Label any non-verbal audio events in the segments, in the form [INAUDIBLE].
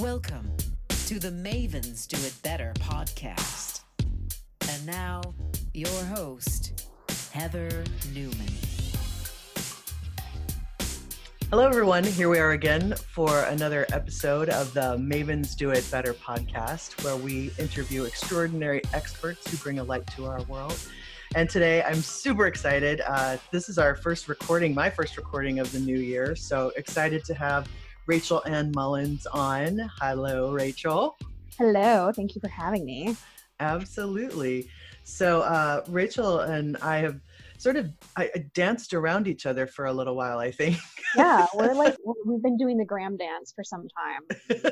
Welcome to the Mavens Do It Better podcast. And now, your host, Heather Newman. Hello, everyone. Here we are again for another episode of the Mavens Do It Better podcast, where we interview extraordinary experts who bring a light to our world. And today I'm super excited. Uh, this is our first recording, my first recording of the new year. So excited to have Rachel Ann Mullins on. Hello, Rachel. Hello. Thank you for having me. Absolutely. So, uh, Rachel and I have sort of I, I danced around each other for a little while, I think. yeah, [LAUGHS] we're like we've been doing the gram dance for some time.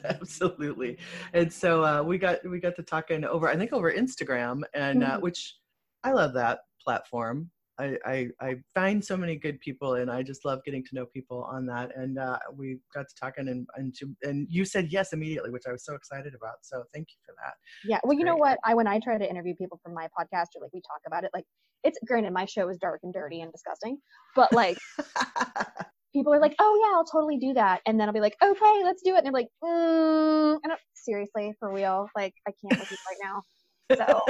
[LAUGHS] Absolutely, and so uh, we got we got to talking over I think over Instagram, and uh, mm-hmm. which I love that platform. I, I, I find so many good people and I just love getting to know people on that. And uh, we got to talking and, and, to, and you said yes immediately, which I was so excited about. So thank you for that. Yeah. Well, you know what? I, when I try to interview people from my podcast or like we talk about it, like it's granted my show is dark and dirty and disgusting, but like [LAUGHS] people are like, oh yeah, I'll totally do that. And then I'll be like, okay, let's do it. And they're like, mm, seriously, for real. Like I can't with you right now. [LAUGHS] So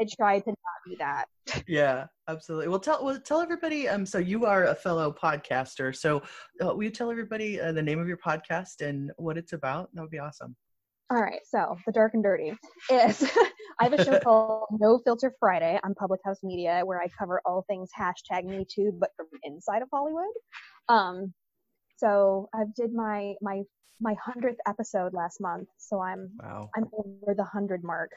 I try to not do that. [LAUGHS] Yeah, absolutely. Well, tell well tell everybody. Um, so you are a fellow podcaster. So uh, will you tell everybody uh, the name of your podcast and what it's about? That would be awesome. All right. So the dark and dirty is [LAUGHS] I have a show [LAUGHS] called No Filter Friday on Public House Media where I cover all things hashtag Me Too, but from inside of Hollywood. Um, so I did my my my hundredth episode last month, so I'm wow. I'm over the hundred mark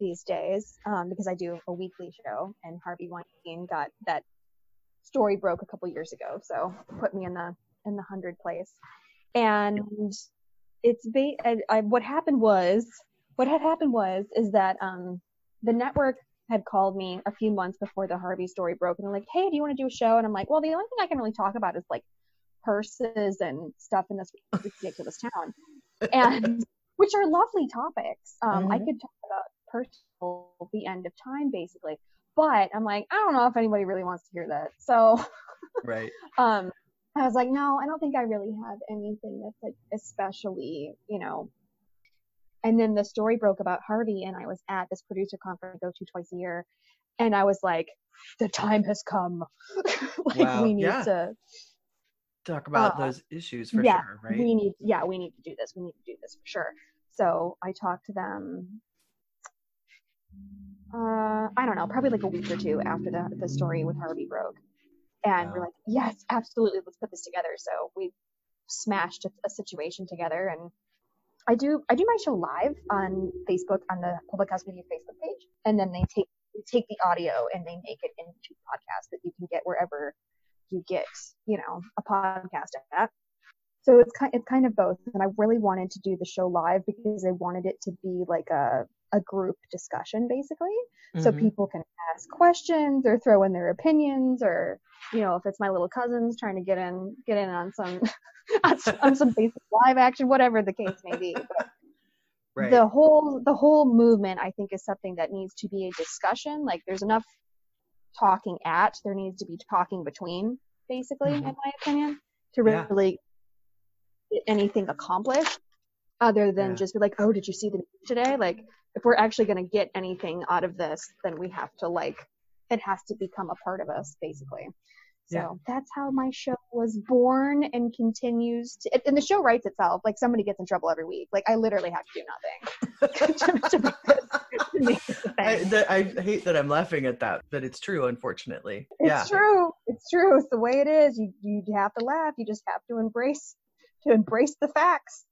these days um, because I do a weekly show, and Harvey Weinstein got that story broke a couple years ago, so put me in the in the hundred place. And it's ba- I, I, what happened was what had happened was is that um, the network had called me a few months before the Harvey story broke, and they're like, "Hey, do you want to do a show?" And I'm like, "Well, the only thing I can really talk about is like purses and stuff in this ridiculous town, [LAUGHS] and which are lovely topics. Um, mm-hmm. I could talk about personal the end of time basically. But i'm like i don't know if anybody really wants to hear that. So right. [LAUGHS] um i was like no i don't think i really have anything that's like especially you know. And then the story broke about harvey and i was at this producer conference I go to twice a year and i was like the time has come. [LAUGHS] Like wow. we need yeah. to talk about uh, those issues for yeah, sure right? we need yeah we need to do this we need to do this for sure. So i talked to them uh, I don't know, probably like a week or two after the, the story with Harvey broke. And wow. we're like, yes, absolutely, let's put this together. So we smashed a, a, situation together. And I do I do my show live on Facebook on the Public House Media Facebook page, and then they take they take the audio and they make it into a podcast that you can get wherever you get you know a podcast at. So it's kind it's kind of both. And I really wanted to do the show live because I wanted it to be like a a group discussion basically mm-hmm. so people can ask questions or throw in their opinions or you know if it's my little cousins trying to get in get in on some [LAUGHS] on some basic live action whatever the case may be but right. the whole the whole movement i think is something that needs to be a discussion like there's enough talking at there needs to be talking between basically mm-hmm. in my opinion to really get anything accomplished other than yeah. just be like oh did you see the news today like if we're actually going to get anything out of this, then we have to like it has to become a part of us basically. So yeah. that's how my show was born and continues to. And the show writes itself. Like somebody gets in trouble every week. Like I literally have to do nothing. [LAUGHS] I, the, I, hate that I'm laughing at that, but it's true, unfortunately. It's yeah. true. It's true. It's the way it is. You you have to laugh. You just have to embrace to embrace the facts.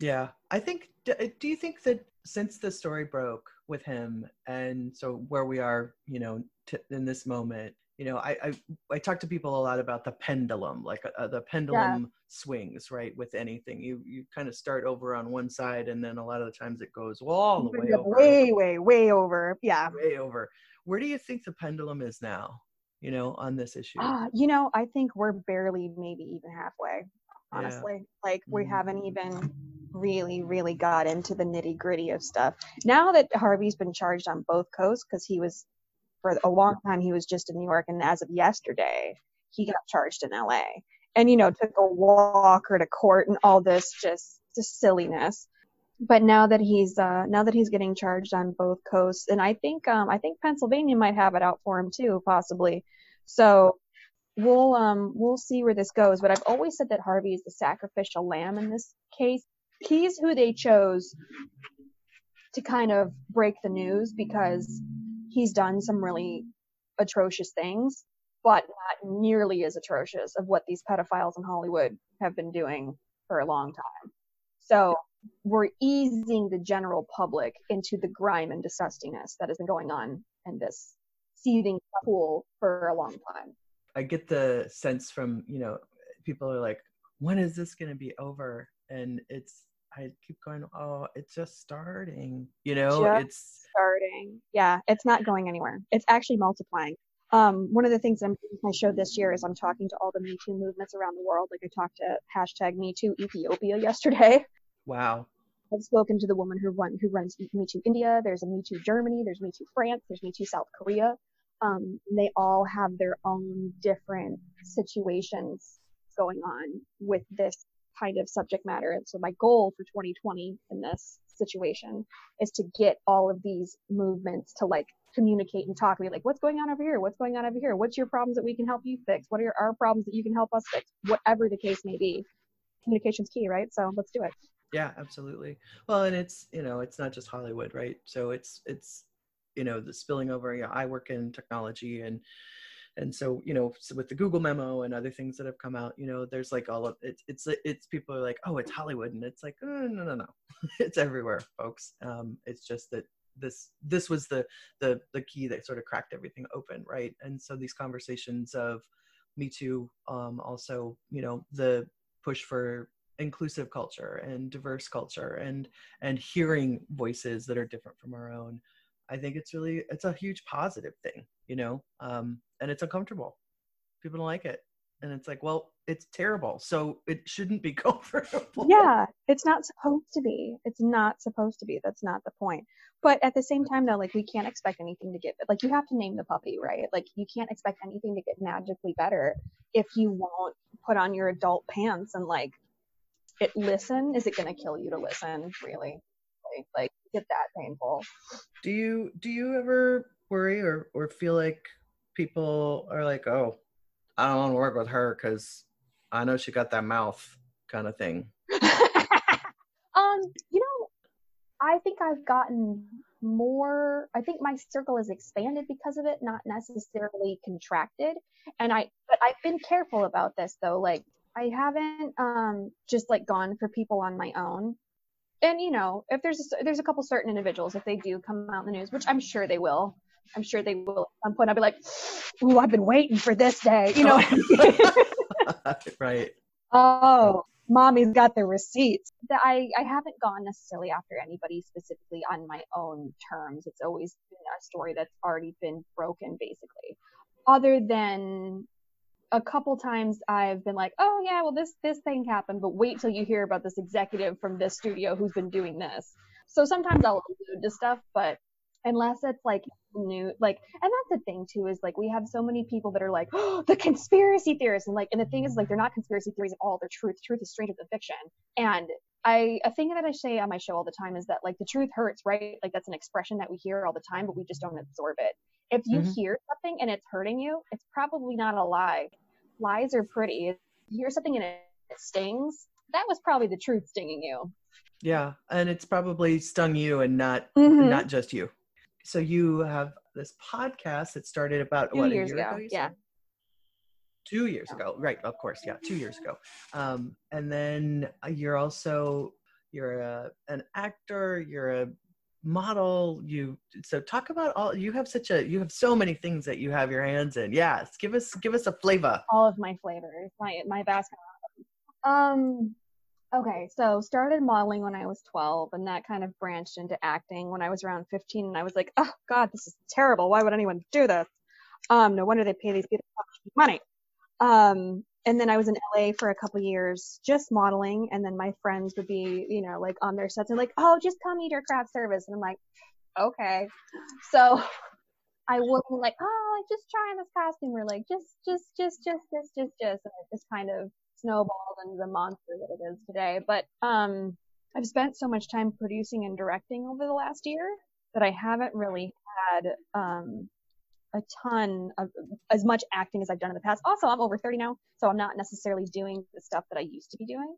Yeah, I think. Do you think that since the story broke with him and so where we are you know t- in this moment you know I, I i talk to people a lot about the pendulum like uh, the pendulum yeah. swings right with anything. You you kind of start over on one side and then a lot of the times it goes well, all the way over. way way way over. Yeah. Way over. Where do you think the pendulum is now you know on this issue? Uh, you know i think we're barely maybe even halfway honestly. Yeah. like we mm-hmm. haven't even really, really got into the nitty gritty of stuff. Now that Harvey's been charged on both coasts, because he was, for a long time, he was just in New York, and as of yesterday, he got charged in LA. And, you know, took a walker to court and all this just just silliness. But now that he's uh, now that he's getting charged on both coasts, and I think um, I think Pennsylvania might have it out for him too, possibly. So we'll um we'll see where this goes. But I've always said that Harvey is the sacrificial lamb in this case. He's who they chose to kind of break the news because he's done some really atrocious things, but not nearly as atrocious of what these pedophiles in Hollywood have been doing for a long time. So we're easing the general public into the grime and disgustingness that has been going on in this seething pool for a long time. I get the sense from, you know, people are like, when is this going to be over? And it's, I keep going, oh, it's just starting, you know, Just it's, starting. Yeah, it's not going anywhere. It's actually multiplying. Um, one of the things I'm doing my show this year is I'm talking to all the Me Too movements around the world. Like I talked to hashtag Me Too Ethiopia yesterday. [LAUGHS] wow. I've spoken to the woman who run who runs Me Too India. There's a Me Too Germany. There's Me Too France. There's Me Too South Korea. Um, they all have their own different situations going on with this kind of subject matter. And so my goal for 2020 in this situation is to get all of these movements to like communicate and talk. to Be like, what's going on over here? What's going on over here? What's your problems that we can help you fix? What are our problems that you can help us fix? Whatever the case may be, communication's key, right? So let's do it. Yeah, absolutely. Well, and it's, you know, it's not just Hollywood, right? So it's, it's, you know, the spilling over, know, I work in technology and, and so you know so with the google memo and other things that have come out you know there's like all of it's it's it's people are like oh it's hollywood and it's like oh, no no no. [LAUGHS] It's everywhere folks. Um it's just that this this was the the the key that sort of cracked everything open right? And so these conversations of me too um also you know the push for inclusive culture and diverse culture and and hearing voices that are different from our own i think it's really it's a huge positive thing you know um and it's uncomfortable people don't like it and it's like well it's terrible so it shouldn't be [LAUGHS] comfortable Yeah, it's not supposed to be. It's not supposed to be. That's not the point. But at the same time, though, like we can't expect anything to get like you have to name the puppy, right? Like you can't expect anything to get magically better if you won't put on your adult pants and like it listen. Is it going to kill you to listen? Really? Like, like get that painful? do you do you ever worry or or feel like people are like oh i don't want to work with her because i know she got that mouth kind of thing [LAUGHS] um, you know, I think I've gotten more. I think my circle has expanded because of it, not necessarily contracted. And I, but I've been careful about this though. Like I haven't um just like gone for people on my own. And you know, if there's a, there's a couple certain individuals, if they do come out in the news, which I'm sure they will, I'm sure they will at some point. I'll be like, "Ooh, I've been waiting for this day," you know. [LAUGHS] right Oh, mommy's got the receipts. I, I haven't gone necessarily after anybody specifically on my own terms. It's always been a story that's already been broken, basically. Other than a couple times I've been like, oh yeah, well this this thing happened, but wait till you hear about this executive from this studio who's been doing this. So sometimes I'll allude to stuff, but unless it's like new like and that's the thing too is like we have so many people that are like oh, [GASPS] the conspiracy theorists and like and the thing is like they're not conspiracy theories at all they're truth truth is stranger than fiction. And i a thing that i say on my show all the time is that like the truth hurts right? Like that's an expression that we hear all the time but we just don't absorb it. If you Mhm. hear something and it's hurting you it's probably not a lie. Lies are pretty. If you hear something and it stings that was probably the truth stinging you. Yeah and it's probably stung you and not Mhm. not just you so you have this podcast that started about Two what years a year ago, you yeah. two years ago right of course yeah two years ago. Um, and then uh, you're also you're a, an actor you're a model you so talk about all you have such a you have so many things that you have your hands in. Yes give us give us a flavor. All of my flavors, my my basket. Um, okay, so started modeling when I was 12, and that kind of branched into acting when I was around 15, and I was like, oh God, this is terrible. Why would anyone do this? Um, no wonder they pay these people money. Um, and then I was in LA for a couple years just modeling, and then my friends would be, you know, like on their sets and like, oh, just come eat our craft service, and I'm like, okay. So [LAUGHS] I wasn't like, oh, just trying this costume. We're like just, just, just, just, just, just, just, and it just kind of snowballed into the monster that it is today. But um, I've spent so much time producing and directing over the last year that I haven't really had um, a ton of as much acting as I've done in the past. Also, I'm over 30 now, so I'm not necessarily doing the stuff that I used to be doing.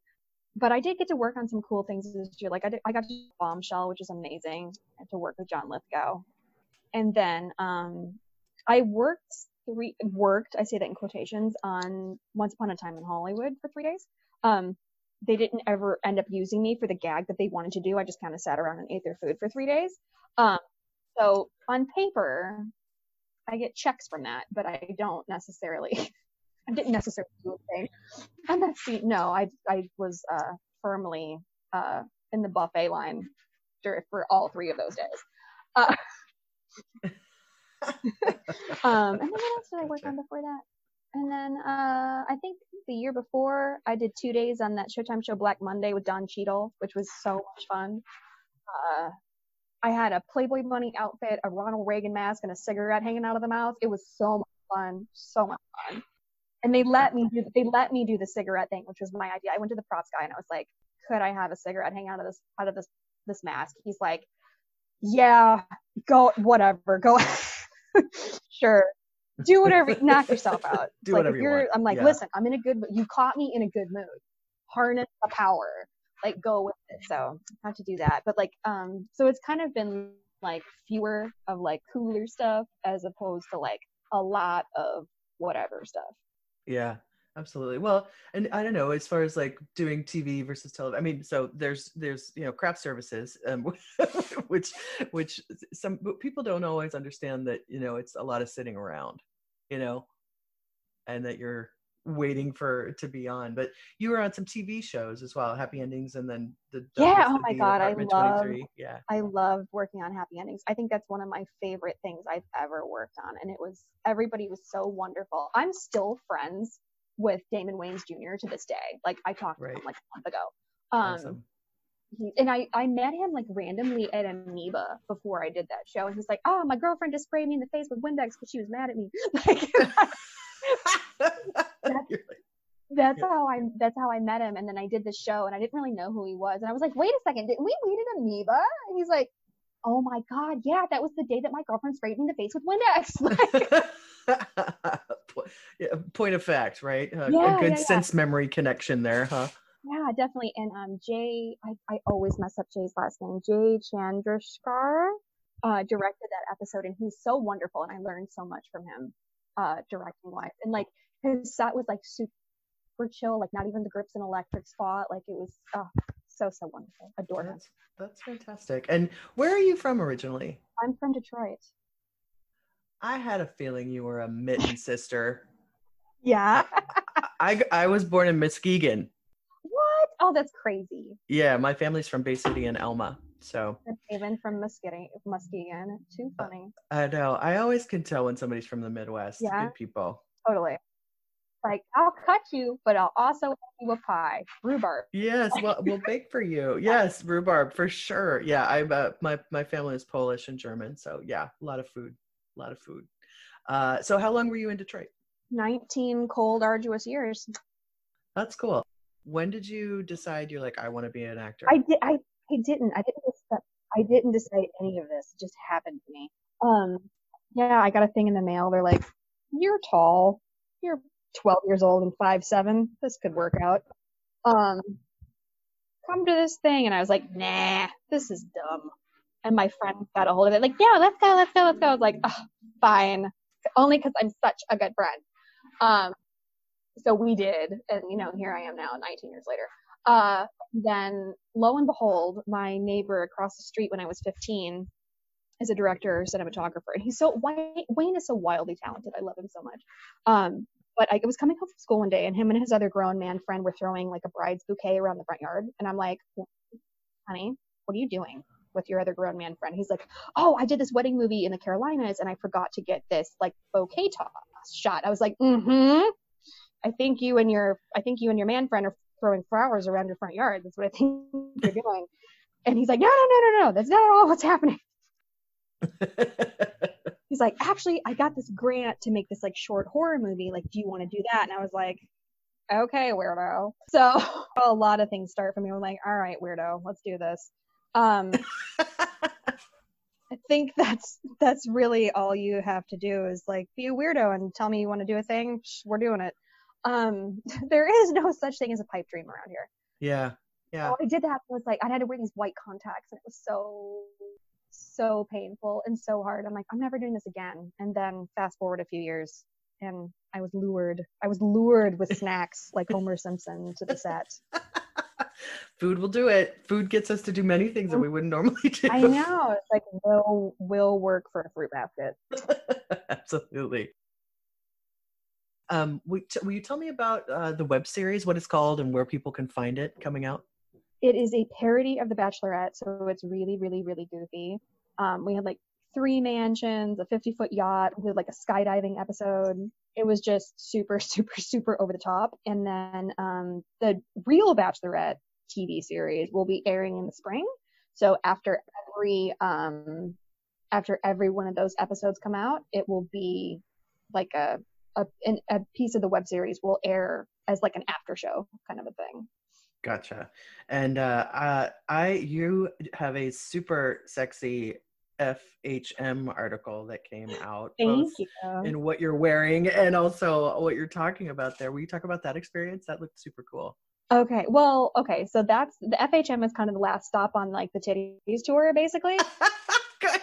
But I did get to work on some cool things this year. Like I, did, I got to do Bombshell, which is amazing, to work with John Lithgow. And then um, I worked three worked. I say that in quotations on Once Upon a Time in Hollywood for three days. Um, they didn't ever end up using me for the gag that they wanted to do. I just kind of sat around and ate their food for three days. Um, so on paper, I get checks from that, but I don't necessarily. [LAUGHS] I didn't necessarily do anything. And that's the, no, I I was uh, firmly uh, in the buffet line for all three of those days. Uh, [LAUGHS] [LAUGHS] um, and then what else did I work on before that? And then uh, I think the year before I did two days on that Showtime show Black Monday with Don Cheadle, which was so much fun. Uh, I had a Playboy bunny outfit, a Ronald Reagan mask, and a cigarette hanging out of the mouth. It was so much fun, so much fun. And they let me do they let me do the cigarette thing, which was my idea. I went to the props guy and I was like, could I have a cigarette hang out of this out of this this mask? He's like, yeah, go whatever, go [LAUGHS] sure. Do whatever, knock yourself out. [LAUGHS] Do like whatever you you're want. I'm like, Yeah. listen, I'm in a good mood. You caught me in a good mood. Harness the power. Like go with it. So have to do that. But like um so it's kind of been like fewer of like cooler stuff as opposed to like a lot of whatever stuff. Yeah, absolutely. Well, and I don't know, as far as like doing TV versus television, I mean, so there's there's you know craft services, um, [LAUGHS] which which some but people don't always understand that you know it's a lot of sitting around, you know, and that you're waiting for to be on. But you were on some TV shows as well, Happy Endings, and then the Yeah, oh my God, I love- Yeah, I love working on happy endings. I think that's one of my favorite things I've ever worked on. And it was everybody was so wonderful. I'm still friends with Damon Wayans Jr. to this day. Like I talked to him like a month ago. Um awesome. he, and I, I met him like randomly at Amoeba before I did that show. And he's like, Oh, my girlfriend just sprayed me in the face with Windex because she was mad at me. [LAUGHS] [LAUGHS] [LAUGHS] Like that's Yeah. how I that's how I met him. And then I did the show and I didn't really know who he was. And I was like, wait a second, didn't we meet at Amoeba? And he's like, Oh my God, yeah, that was the day that my girlfriend sprayed me in the face with Windex. Like, [LAUGHS] point of fact, right? Uh, Yeah, a good yeah, yeah. sense memory connection there, huh? yeah, definitely. And um Jay I, I always mess up Jay's last name. Jay Chandraskar uh directed that episode and he's so wonderful and I learned so much from him uh directing wise. And like his set was like super chill, like not even the grips and electric spot. Like it was oh so so wonderful. Adore him. That's, that's fantastic. And where are you from originally? I'm from Detroit. I had a feeling you were a mitten [LAUGHS] sister. Yeah. I, I was born in Muskegon. what? Oh, that's crazy. Yeah, my family's from Bay City and Elma. So Haven from Muskegon. Muskegon. Too Uh, funny. I know. I always can tell when somebody's from the Midwest. Yeah. Good people. Totally. Like I'll cut you, but I'll also you a pie. Rhubarb. Yes, well, we'll bake for you. [LAUGHS] Yes, rhubarb for sure. Yeah, I uh, my my family is Polish and German, so yeah, a lot of food, a lot of food. Uh, so how long were you in Detroit? 19 cold, arduous years. That's cool. When did you decide you're like I want to be an actor? I did. I, I didn't. I didn't. Decide, I didn't decide any of this. It just happened to me. Um. Yeah, I got a thing in the mail. They're like, "You're tall. You're 12 years old and five seven. This could work out." Um. Come to this thing, and I was like, "Nah, this is dumb." And my friend got a hold of it, like, "Yeah, let's go, let's go, let's go." I was like, oh, "Fine," only because I'm such a good friend. Um. So we did, and you know, here I am now, 19 years later. Uh, then lo and behold, my neighbor across the street when I was 15 is a director, cinematographer, and he's so Wayne, is so wildly talented. I love him so much. Um, but I was coming home from school one day, and him and his other grown man friend were throwing like a bride's bouquet around the front yard, and I'm like, "Honey, what are you doing?" With your other grown man friend, he's like, "Oh, I did this wedding movie in the Carolinas, and I forgot to get this like bouquet toss shot." I was like, "Mm-hmm." I think you and your I think you and your man friend are throwing flowers around your front yard. That's what I think [LAUGHS] you're doing. And he's like, no, no, no, no, no. That's not at all what's happening. [LAUGHS] He's like, actually, I got this grant to make this like short horror movie. Like, do you want to do that? And I was like, okay, weirdo. So [LAUGHS] a lot of things start for me. I'm like, all right, weirdo, let's do this. Um, [LAUGHS] I think that's that's really all you have to do is like be a weirdo and tell me you want to do a thing. We're doing it. Um, [LAUGHS] there is no such thing as a pipe dream around here. Yeah. Yeah. I did that was like I had to wear these white contacts and it was so so painful and so hard. I'm like, I'm never doing this again. And then fast forward a few years and I was lured. I was lured with [LAUGHS] snacks like Homer Simpson to the set. Food will do it. Food gets us to do many things that we wouldn't normally do. I know. It's like will will work for a fruit basket. [LAUGHS] Absolutely. Um, will, will you tell me about uh, the web series, what it's called, and where people can find it coming out? It is a parody of The Bachelorette, so it's really, really, really goofy. Um, we had like three mansions, a 50 foot yacht, we did like a skydiving episode. It was just super, [LAUGHS] super, super over the top. And then um, the real Bachelorette TV series will be airing in the spring. So after every um, after every one of those episodes come out, it will be like a a, a piece of the web series will air as like an after show kind of a thing. Gotcha. And uh, uh, I, you have a super sexy FHM article that came out. Thank you. And what you're wearing, and also what you're talking about there. Will you talk about that experience? That looked super cool. Okay. Well, okay. So that's the FHM is kind of the last stop on like the titties tour, basically. [LAUGHS] Good.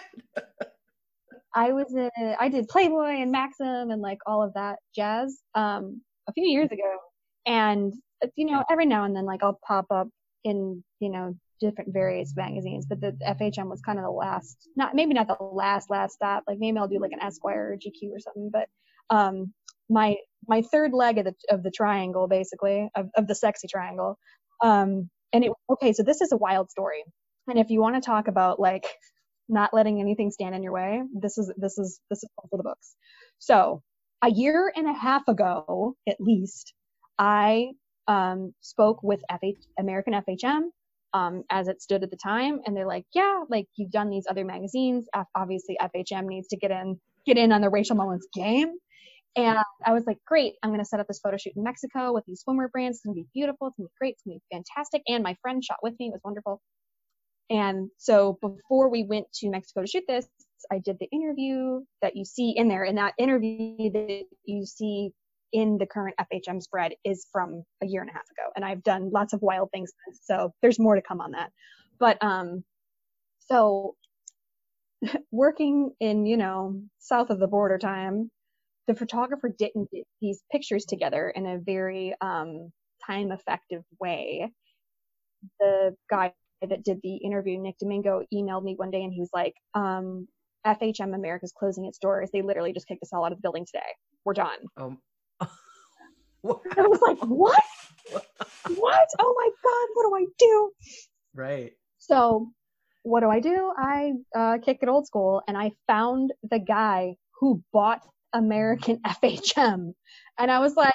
I was in, I did Playboy and Maxim and like all of that jazz um, a few years ago, and you know every now and then like I'll pop up in you know different various magazines, but the FHM was kind of the last, not maybe not the last last stop. Like maybe I'll do like an Esquire or GQ or something, but um, my my third leg of the of the triangle basically of, of the sexy triangle. Um, and it okay, so this is a wild story, and if you want to talk about like not letting anything stand in your way. This is this is this is for the books. So a year and a half ago, at least, I um, spoke with FH, American FHM um, as it stood at the time, and they're like, "Yeah, like you've done these other magazines. Obviously, FHM needs to get in get in on the Rachel Mullins game." And I was like, "Great! I'm going to set up this photo shoot in Mexico with these swimwear brands. It's going to be beautiful. It's going to be great. It's going to be fantastic." And my friend shot with me. It was wonderful. And so before we went to Mexico to shoot this, I did the interview that you see in there. And that interview that you see in the current FHM spread is from a year and a half ago. And I've done lots of wild things since. So there's more to come on that. But um, so [LAUGHS] working in, you know, south of the border time, the photographer didn't get these pictures together in a very um, time effective way. The guy that did the interview, Nick Domingo, emailed me one day and he was like, um, FHM America's closing its doors. They literally just kicked us all out of the building today. We're done. Um, [LAUGHS] [LAUGHS] I was like, what? what? Oh my God, what do I do? Right. So, what do I do? I uh, kick it old school and I found the guy who bought American [LAUGHS] FHM. And I was like,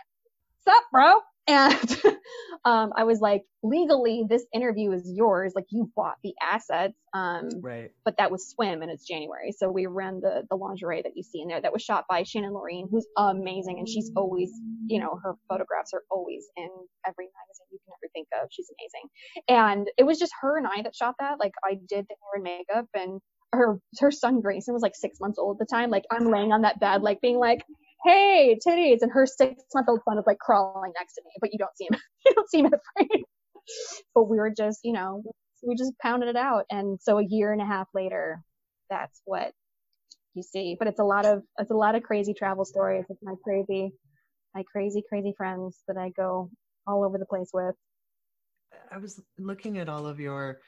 What's up, bro? And [LAUGHS] um, I was like, legally, this interview is yours. Like you bought the assets. Um, right. But that was swim and it's January. So we ran the, the lingerie that you see in there that was shot by Shannon Loreen, who's amazing. And she's always, you know, her photographs are always in every magazine you can ever think of. She's amazing. And it was just her and I that shot that. Like I did the hair and makeup and her her son Grayson was like six months old at the time. Like I'm laying on that bed, like being like, hey, titties. And her six month old son is like crawling next to me, but you don't see him. [LAUGHS] you don't see him in the frame. but we were just, you know, we just pounded it out. And so a year and a half later, that's what you see. But it's a lot of, it's a lot of crazy travel stories with my crazy, my crazy, crazy friends that I go all over the place with. I was looking at all of your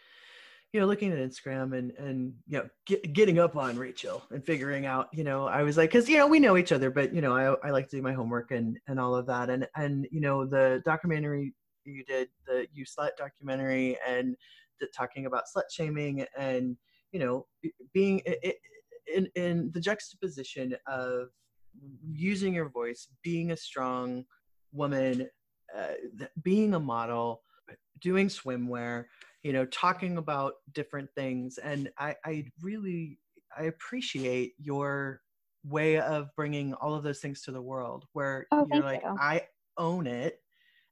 you know, looking at Instagram and and you know, get, getting up on Rachel and figuring out, you know, I was like, because you know we know each other, but you know, I I like to do my homework and and all of that, and and you know, the documentary you did, the You Slut documentary, and the, talking about slut shaming, and you know, being in in the juxtaposition of using your voice, being a strong woman, uh, being a model, doing swimwear you know talking about different things and i i really i appreciate your way of bringing all of those things to the world where oh, you're like you. i own it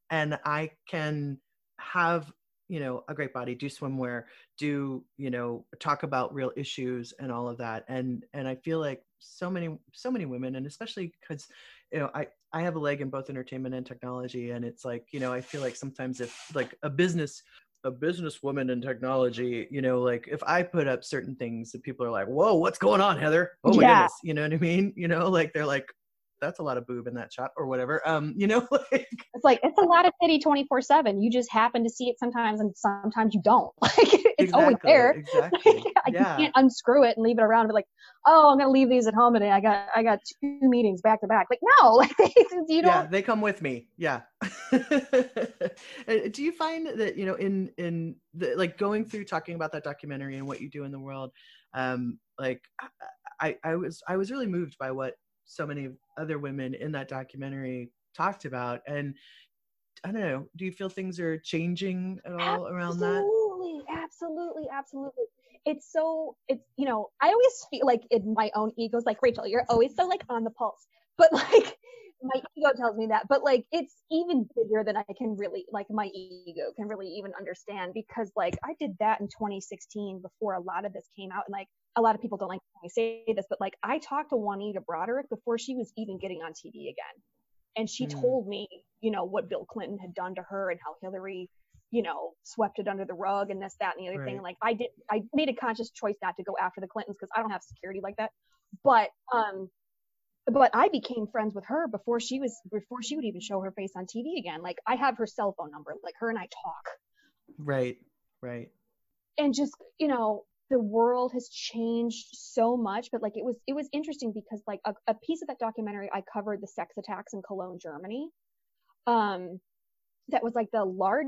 and I can have you know a great body do swimwear do you know talk about real issues and all of that and and i feel like so many so many women and especially because you know i i have a leg in both entertainment and technology and it's like you know i feel like sometimes if like a business a businesswoman in technology, you know, like if I put up certain things that people are like, whoa, what's going on, Heather? Oh my yeah. goodness. You know what I mean? You know, like they're like, that's a lot of boob in that shot or whatever. Um, you know, [LAUGHS] like it's like it's a lot of titty 24 seven. You just happen to see it sometimes and sometimes you don't. [LAUGHS] Like it's exactly, always there. [LAUGHS] Exactly. yeah. You can't unscrew it and leave it around and be like, oh, I'm gonna leave these at home today. I got I got two meetings back to back. Like, no, like you don't Yeah, they come with me. Yeah. do you find that, you know, in in the, like going through talking about that documentary and what you do in the world, um, like I, I was I was really moved by what so many other women in that documentary talked about. And i don't know do you feel things are changing at all absolutely, around that? Absolutely absolutely absolutely. It's so it's you know i always feel like in my own ego's like rachel you're always so like on the pulse. But like my ego tells me that but like it's even bigger than i can really like my ego can really even understand because like i did that in 2016 before a lot of this came out and like a lot of people don't like when I say this, but like I talked to Juanita Broaddrick before she was even getting on TV again. And she mm. told me, you know, what Bill Clinton had done to her and how Hillary, you know, swept it under the rug and this, that, and the other right. thing. like I did, I made a conscious choice not to go after the Clintons because I don't have security like that. But, um, but I became friends with her before she was, before she would even show her face on TV again. Like I have her cell phone number, like her and I talk. Right. Right. And just, you know, the world has changed so much but like it was it was interesting because like a, a piece of that documentary i covered the sex attacks in cologne germany um that was like the large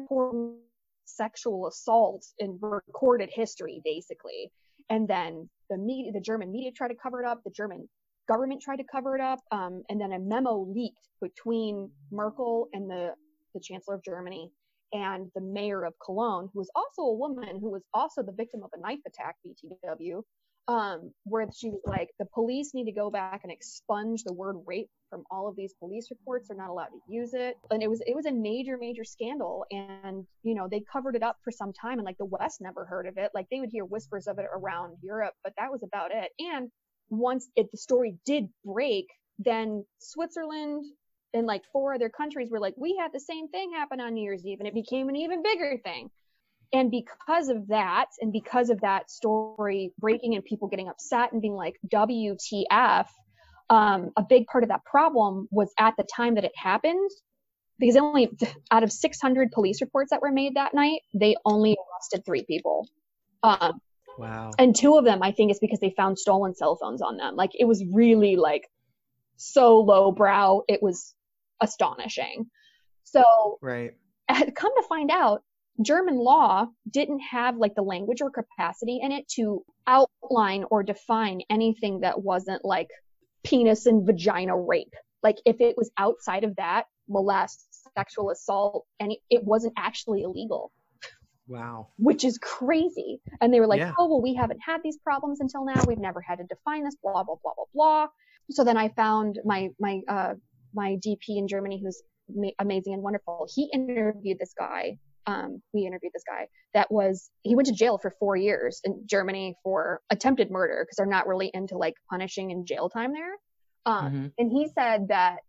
sexual assault in recorded history basically and then the media the german media tried to cover it up the german government tried to cover it up um, and then a memo leaked between merkel and the the chancellor of germany and the mayor of Cologne, who was also a woman who was also the victim of a knife attack, BTW, um, where she was like, the police need to go back and expunge the word rape from all of these police reports. They're not allowed to use it. And it was it was a major, major scandal. And, you know, they covered it up for some time and like the West never heard of it. Like they would hear whispers of it around Europe, but that was about it. And once it the story did break, then Switzerland, and like four other countries were like, we had the same thing happen on New Year's Eve, and it became an even bigger thing. And because of that, and because of that story breaking and people getting upset and being like, WTF, um, a big part of that problem was at the time that it happened, because only out of 600 police reports that were made that night, they only arrested three people. Um, wow. And two of them, I think, is because they found stolen cell phones on them. Like it was really like so low brow. It was astonishing. So, right. Come to find out, German law didn't have like the language or capacity in it to outline or define anything that wasn't like penis and vagina rape. Like if it was outside of that, molest, sexual assault, and it wasn't actually illegal. Wow. Which is crazy. And they were like, yeah. oh, well, we haven't had these problems until now. We've never had to define this, blah, blah, blah, blah, blah. So then I found my, my, uh, my DP in Germany, who's ma- amazing and wonderful, he interviewed this guy. Um, we interviewed this guy that was he went to jail for four years in Germany for attempted murder because they're not really into like punishing and jail time there. Um, mm-hmm. And he said that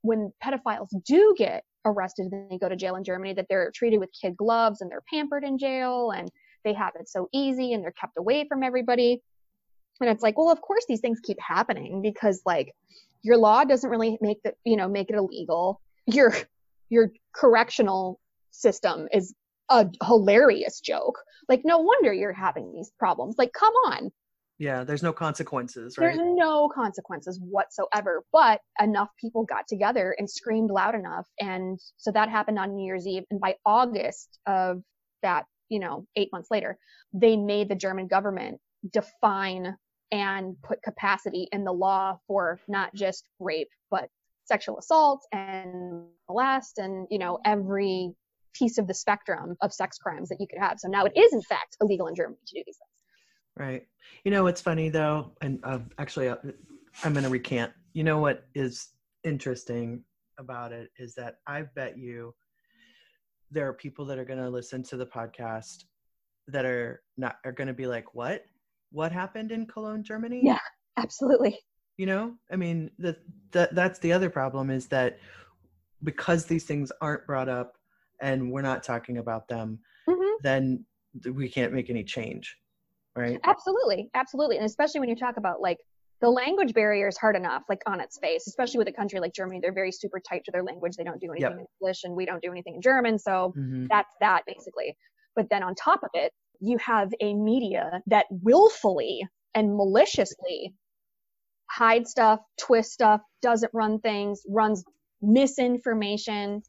when pedophiles do get arrested and they go to jail in Germany, that they're treated with kid gloves and they're pampered in jail and they have it so easy and they're kept away from everybody. And it's like, well, of course these things keep happening because like your law doesn't really make the you know make it illegal. Your your correctional system is a hilarious joke. Like no wonder you're having these problems. Like come on yeah there's no consequences right there's no consequences whatsoever but enough people got together and screamed loud enough and so that happened on new year's eve and by august of that you know eight months later they made the german government define and put capacity in the law for not just rape, but sexual assault and molest and, you know, every piece of the spectrum of sex crimes that you could have. So now it is, in fact, illegal in Germany to do these things. Right. You know, what's funny though, and uh, actually, uh, I'm going to recant. You know what is interesting about it is that I bet you there are people that are going to listen to the podcast that are not are going to be like what what happened in cologne germany Yeah, absolutely. you know i mean the, the that's the other problem is that because these things aren't brought up and we're not talking about them hmm then we can't make any change right Absolutely, absolutely, and especially when you talk about like the language barrier is hard enough, like on its face, especially with a country like Germany. They're very super tight to their language. They don't do anything Yep. in English, and we don't do anything in German. So Mhm. that's that basically. But then on top of it, you have a media that willfully and maliciously hides stuff, twists stuff, doesn't run things, runs misinformation.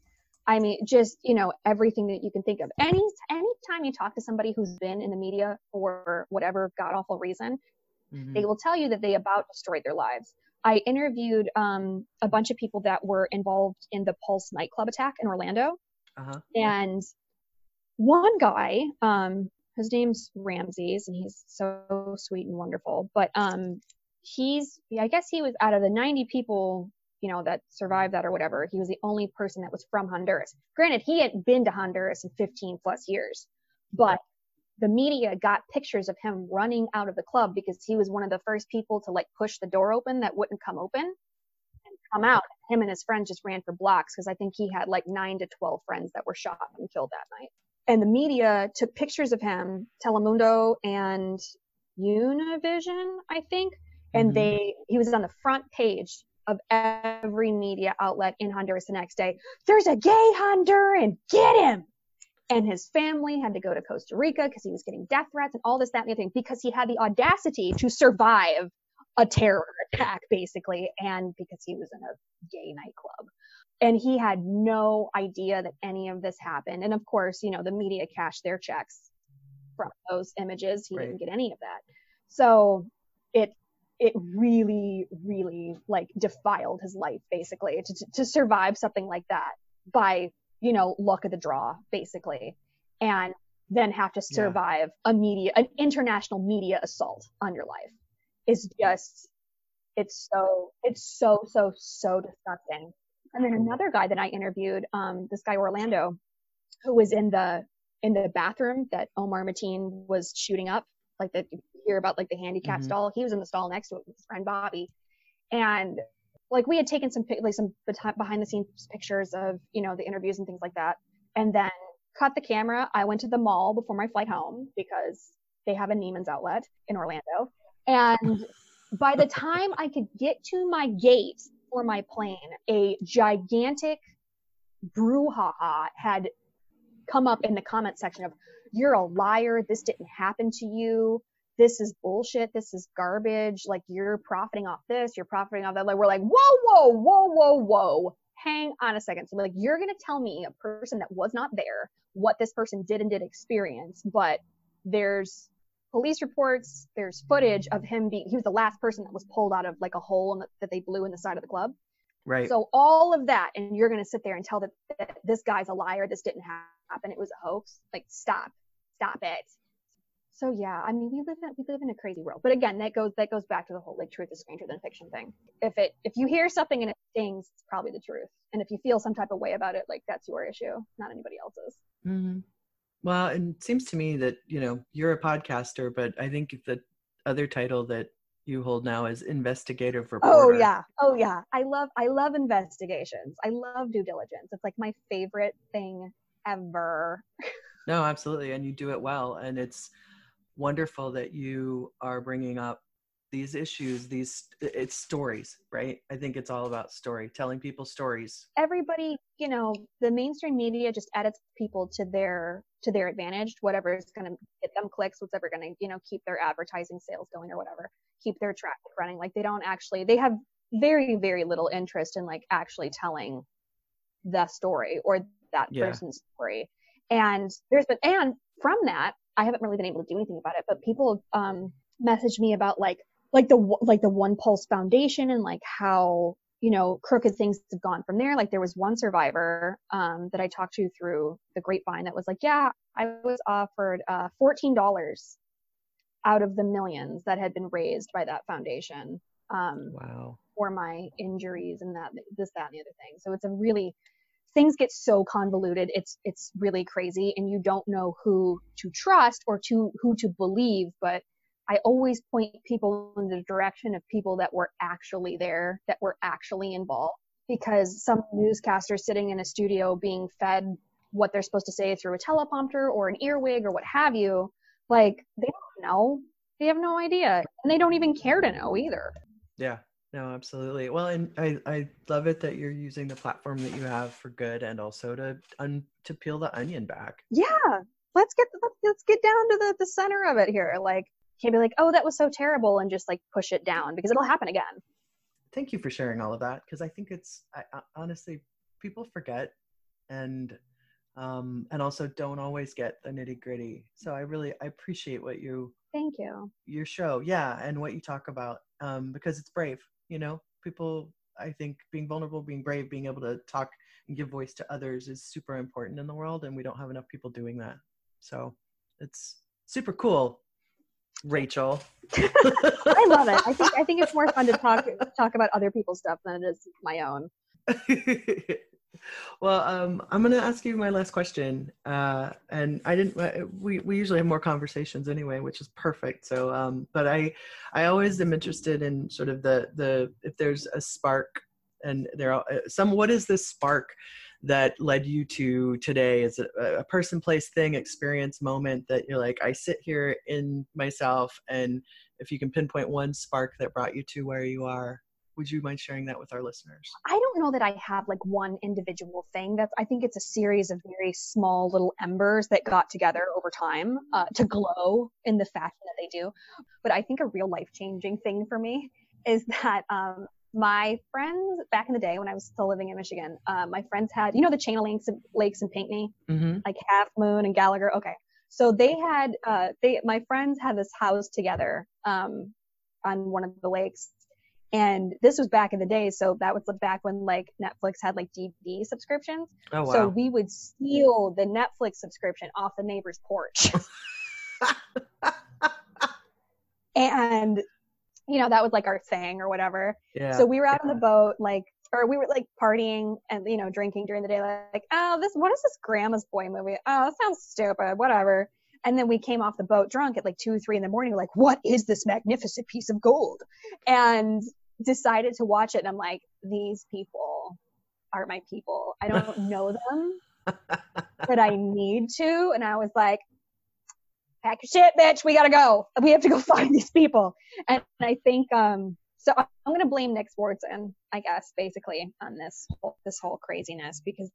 I mean, just you know everything that you can think of. Any anytime you talk to somebody who's been in the media for whatever god awful reason, Mhm. they will tell you that they about destroyed their lives. I interviewed um, a bunch of people that were involved in the Pulse nightclub attack in Orlando, uh-huh and one guy, um, his name's Ramses, and he's so sweet and wonderful. But um, he's, I guess he was out of the 90 people, you know, that survived that or whatever. He was the only person that was from Honduras. Granted, he hadn't been to Honduras in 15 plus years, but the media got pictures of him running out of the club because he was one of the first people to like push the door open that wouldn't come open and come out. Him and his friends just ran for blocks because I think he had like nine to 12 friends that were shot and killed that night. And the media took pictures of him, Telemundo and Univision, I think, and Mhm. they he was on the front page of every media outlet in Honduras the next day. There's a gay Honduran, get him! And his family had to go to Costa Rica because he was getting death threats and all this, that, and the other thing because he had the audacity to survive a terror attack, basically, and because he was in a gay nightclub. And he had no idea that any of this happened. And of course, you know, the media cashed their checks from those images. He Right. didn't get any of that. So it it really, really like defiled his life basically to, to, survive something like that by, you know, luck of the draw, basically. And then have to Yeah. survive a media an international media assault on your life is just it's so it's so so so disgusting and then another guy that i interviewed um this guy orlando who was in the in the bathroom that omar mateen was shooting up like that you hear about like the handicap Mhm. stall he was in the stall next to it with his friend bobby. And like we had taken some like some behind the scenes pictures of you know the interviews and things like that. And then cut the camera. I went to the mall before my flight home because they have a neiman's outlet in orlando. And by the time I could get to my gate for my plane, a gigantic brouhaha had come up in the comment section of, you're a liar. This didn't happen to you. This is bullshit. This is garbage. Like you're profiting off this. You're profiting off that. Like we're like, whoa, whoa, whoa, whoa, whoa. Hang on a second. So like, you're going to tell me a person that was not there what this person did and did experience, but there's police reports, there's footage of him being, he was the last person that was pulled out of like a hole in the, that they blew in the side of the club. right So all of that, and you're going to sit there and tell that, that this guy's a liar, this didn't happen, it was a hoax. Like, stop, stop it. So yeah, I mean, we live in we live in a crazy world. But again, that goes that goes back to the whole like truth is stranger than fiction thing. If it if you hear something and it stings, it's probably the truth. And if you feel some type of way about it, like that's your issue, not anybody else's. hmm Well, and it seems to me that you know you're a podcaster, but I think the other title that you hold now is investigative reporter. Oh yeah. Oh yeah. I love I love investigations. I love due diligence. It's like my favorite thing ever. [LAUGHS] No, absolutely, and you do it well, and it's wonderful that you are bringing up these issues. These it's stories, right? I think it's all about story, telling people stories. Everybody, you know, the mainstream media just edits people to their to their advantage, whatever is going to get them clicks, whatever going to, you know, keep their advertising sales going or whatever, keep their traffic running. Like they don't actually they have very very little interest in like actually telling the story or that Yeah. person's story. And there's been and from that, I haven't really been able to do anything about it, but people um messaged me about like like the like the One Pulse Foundation and like how you know crooked things have gone from there. Like there was one survivor um, that I talked to through the grapevine that was like, yeah, I was offered uh, fourteen dollars out of the millions that had been raised by that foundation um, Wow. for my injuries and that this that and the other thing. So it's a really things get so convoluted. It's it's really crazy, and you don't know who to trust or to who to believe. But I always point people in the direction of people that were actually there, that were actually involved. Because some newscaster sitting in a studio being fed what they're supposed to say through a teleprompter or an earwig or what have you, like they don't know. They have no idea. And they don't even care to know either. Yeah. No, absolutely. Well, and I, I love it that you're using the platform that you have for good and also to un, to peel the onion back. Yeah. Let's get let's, let's get down to the, the center of it here. Like can't be like, oh, that was so terrible and just like push it down because it'll happen again. Thank you for sharing all of that because I think it's I, I, honestly people forget and um, and also don't always get the nitty gritty. So I really I appreciate what you thank you your show yeah and what you talk about um, because it's brave. You know, people I think being vulnerable, being brave, being able to talk and give voice to others is super important in the world, and we don't have enough people doing that. So it's super cool Rachel. [LAUGHS] I love it. I think I think it's more fun to talk talk about other people's stuff than it is my own. [LAUGHS] well, um, I'm going to ask you my last question, uh, and I didn't. Uh, we we usually have more conversations anyway, which is perfect. So, um, but I I always am interested in sort of the the if there's a spark, and there are uh, some. What is this spark that led you to today? Is it a person, place, thing, experience, moment that you're like, I sit here in myself, and if you can pinpoint one spark that brought you to where you are, would you mind sharing that with our listeners? I don't know that I have like one individual thing. That's I think it's a series of very small little embers that got together over time uh, to glow in the fashion that they do. But I think a real life changing thing for me is that um, my friends back in the day when I was still living in Michigan, uh, my friends had, you know, the chain of lakes, lakes in Pinckney, mm-hmm. like Half Moon and Gallagher. Okay. So they had, uh, they, my friends had this house together, um, on one of the lakes. And this was back in the day. So that was back when like Netflix had like DVD subscriptions. Oh, wow. So we would steal the Netflix subscription off the neighbor's porch. [LAUGHS] and you know, that was like our thing or whatever. Yeah. So we were out yeah. on the boat, like, or we were like partying and, you know, drinking during the day, like, oh, this, what is this grandma's boy movie? Oh, that sounds stupid, whatever. And then we came off the boat drunk at like two, three in the morning, like, what is this magnificent piece of gold? And decided to watch it. And I'm like, these people are my people. I don't [LAUGHS] know them, but I need to. And I was like, pack your shit, bitch. We gotta go. We have to go [LAUGHS] find these people. And I think um so I'm gonna blame Nick Swardson, I guess, basically on this whole, this whole craziness because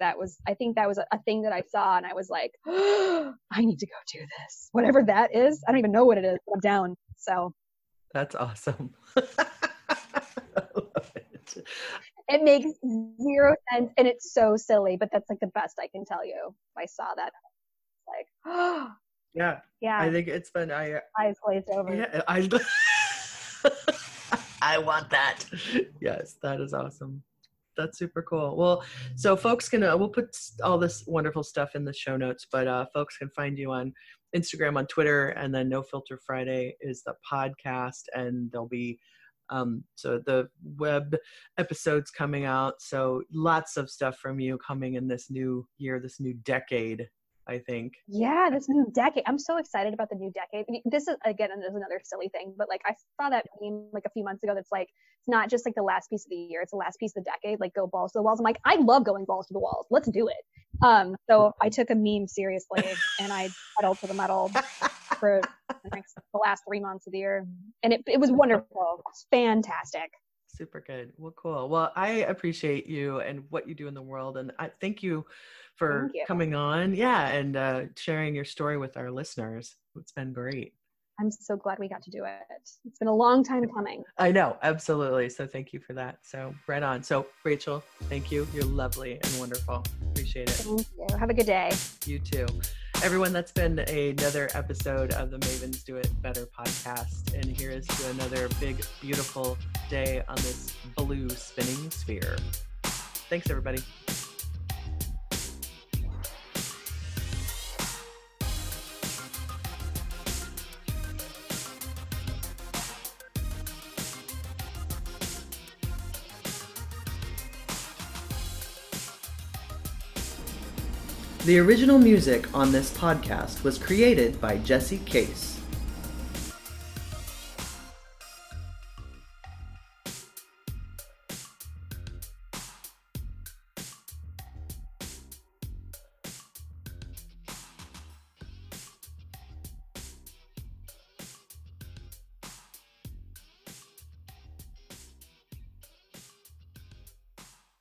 that was I think that was a, a thing that I saw and I was like, oh, [GASPS] I need to go do this. Whatever that is. I don't even know what it is, but I'm down. So that's awesome. [LAUGHS] it. [LAUGHS] it makes zero sense and it's so silly, but that's like the best I can tell you. I saw that like, oh, [GASPS] yeah. Yeah. I think it's been I eyes glazed over. Yeah, I [LAUGHS] I want that. Yes, that is awesome. That's super cool. Well, so folks can uh, we'll put all this wonderful stuff in the show notes, but uh, folks can find you on Instagram, on Twitter, and then No Filter Friday is the podcast, and there'll be um, so the web episodes coming out. So lots of stuff from you coming in this new year, this new decade I think. Yeah, this new decade. I'm so excited about the new decade. This is again, there's another silly thing, but like I saw that meme like a few months ago. That's like it's not just like the last piece of the year; it's the last piece of the decade. Like go balls to the walls. I'm like, I love going balls to the walls. Let's do it. Um, so I took a meme seriously and I [LAUGHS] pedal to the metal for the next the last three months of the year, and it it was wonderful. It's fantastic. Super good. Well, cool. Well, I appreciate you and what you do in the world, and I thank you for coming on. Yeah, and uh, sharing your story with our listeners. It's been great. I'm so glad we got to do it. It's been a long time coming. I know, absolutely. So thank you for that. So right on. So Rachel, thank you. You're lovely and wonderful. Appreciate it. Thank you. Have a good day. You too. Everyone, that's been another episode of the Mavens Do It Better podcast. And here is to another big, beautiful day on this blue spinning sphere. Thanks, everybody. The original music on this podcast was created by Jesse Case.